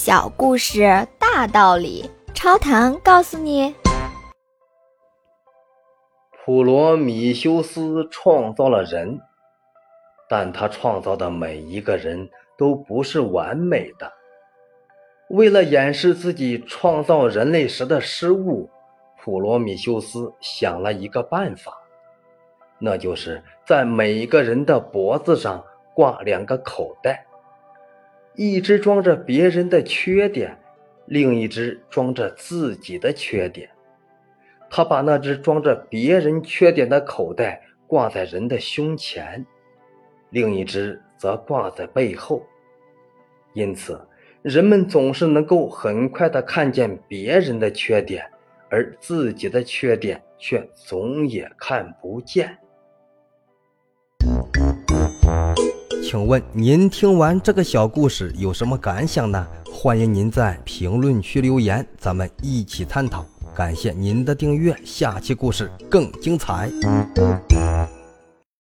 小故事大道理，超糖告诉你：普罗米修斯创造了人，但他创造的每一个人都不是完美的。为了掩饰自己创造人类时的失误，普罗米修斯想了一个办法，那就是在每一个人的脖子上挂两个口袋。一只装着别人的缺点，另一只装着自己的缺点。他把那只装着别人缺点的口袋挂在人的胸前，另一只则挂在背后。因此，人们总是能够很快地看见别人的缺点，而自己的缺点却总也看不见。请问您听完这个小故事有什么感想呢？欢迎您在评论区留言，咱们一起探讨。感谢您的订阅，下期故事更精彩。